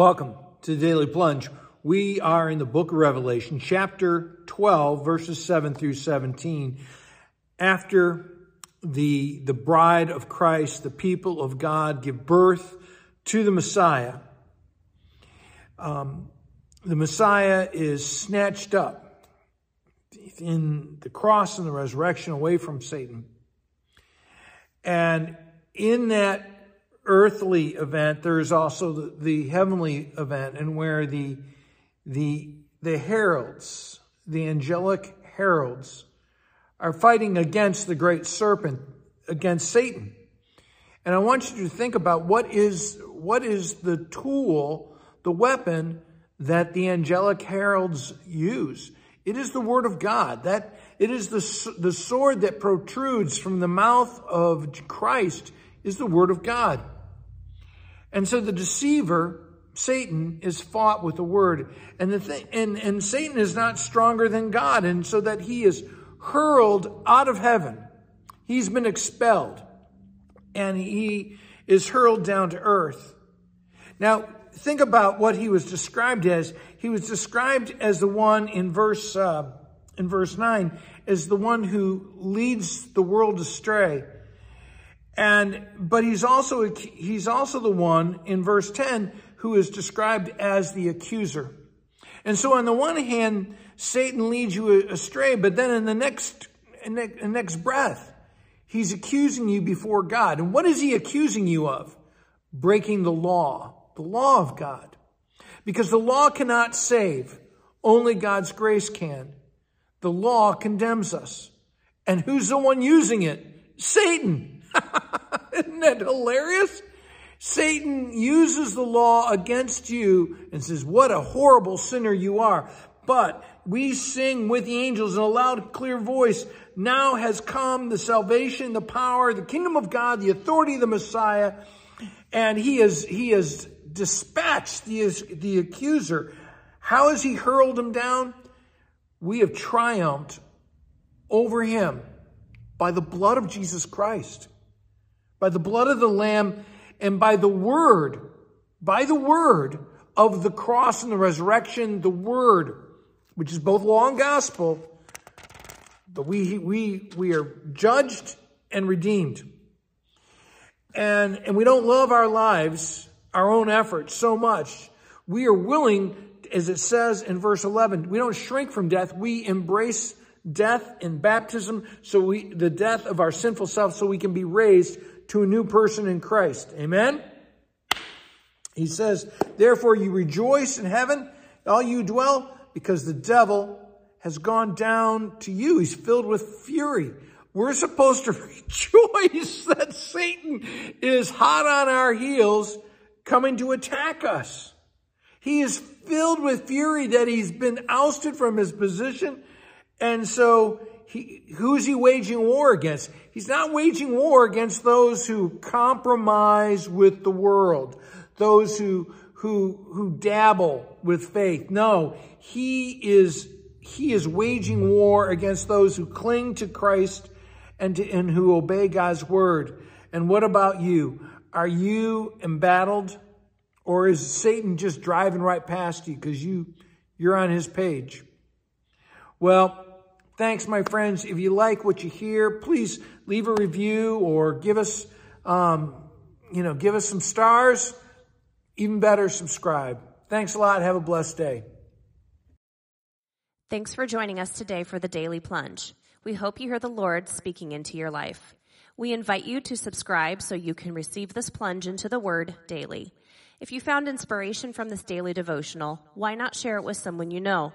Welcome to the Daily Plunge. We are in the book of Revelation, chapter 12, verses 7 through 17. After the, the bride of Christ, the people of God, give birth to the Messiah, um, the Messiah is snatched up in the cross and the resurrection away from Satan. And in that earthly event, there is also the, the heavenly event, and where the the the heralds, the angelic heralds, are fighting against the great serpent, against Satan. And I want you to think about what is what is the tool, the weapon that the angelic heralds use. It is the word of God. That it is the, the sword that protrudes from the mouth of Christ is the word of God. And so the deceiver, Satan, is fought with the word. And, the thing, and, and Satan is not stronger than God. And so that he is hurled out of heaven. He's been expelled. And he is hurled down to earth. Now, think about what he was described as. He was described as the one in verse, uh, in verse 9, as the one who leads the world astray and, but he's also, he's also the one in verse 10 who is described as the accuser. And so on the one hand, Satan leads you astray, but then in the next, in the next breath, he's accusing you before God. And what is he accusing you of? Breaking the law, the law of God. Because the law cannot save. Only God's grace can. The law condemns us. And who's the one using it? Satan. Isn't that hilarious? Satan uses the law against you and says, what a horrible sinner you are. But we sing with the angels in a loud, clear voice. Now has come the salvation, the power, the kingdom of God, the authority of the Messiah. And he has, he has dispatched the, the accuser. How has he hurled him down? We have triumphed over him by the blood of Jesus Christ by the blood of the Lamb and by the word, by the word of the cross and the resurrection, the word, which is both law and gospel, but we, we, we are judged and redeemed. And, and we don't love our lives, our own efforts so much. We are willing, as it says in verse 11, we don't shrink from death. We embrace death in baptism, so we, the death of our sinful self, so we can be raised to a new person in Christ. Amen? He says, therefore you rejoice in heaven, all you dwell, because the devil has gone down to you. He's filled with fury. We're supposed to rejoice that Satan is hot on our heels coming to attack us. He is filled with fury that he's been ousted from his position. And so he, who's he waging war against? He's not waging war against those who compromise with the world, those who, who, who dabble with faith. No, he is, he is waging war against those who cling to Christ and, to, and who obey God's word. And what about you? Are you embattled or is Satan just driving right past you because you, you're on his page? Well, Thanks, my friends. If you like what you hear, please leave a review or give us, um, you know, give us some stars. Even better, subscribe. Thanks a lot. Have a blessed day. Thanks for joining us today for the Daily Plunge. We hope you hear the Lord speaking into your life. We invite you to subscribe so you can receive this plunge into the Word daily. If you found inspiration from this daily devotional, why not share it with someone you know?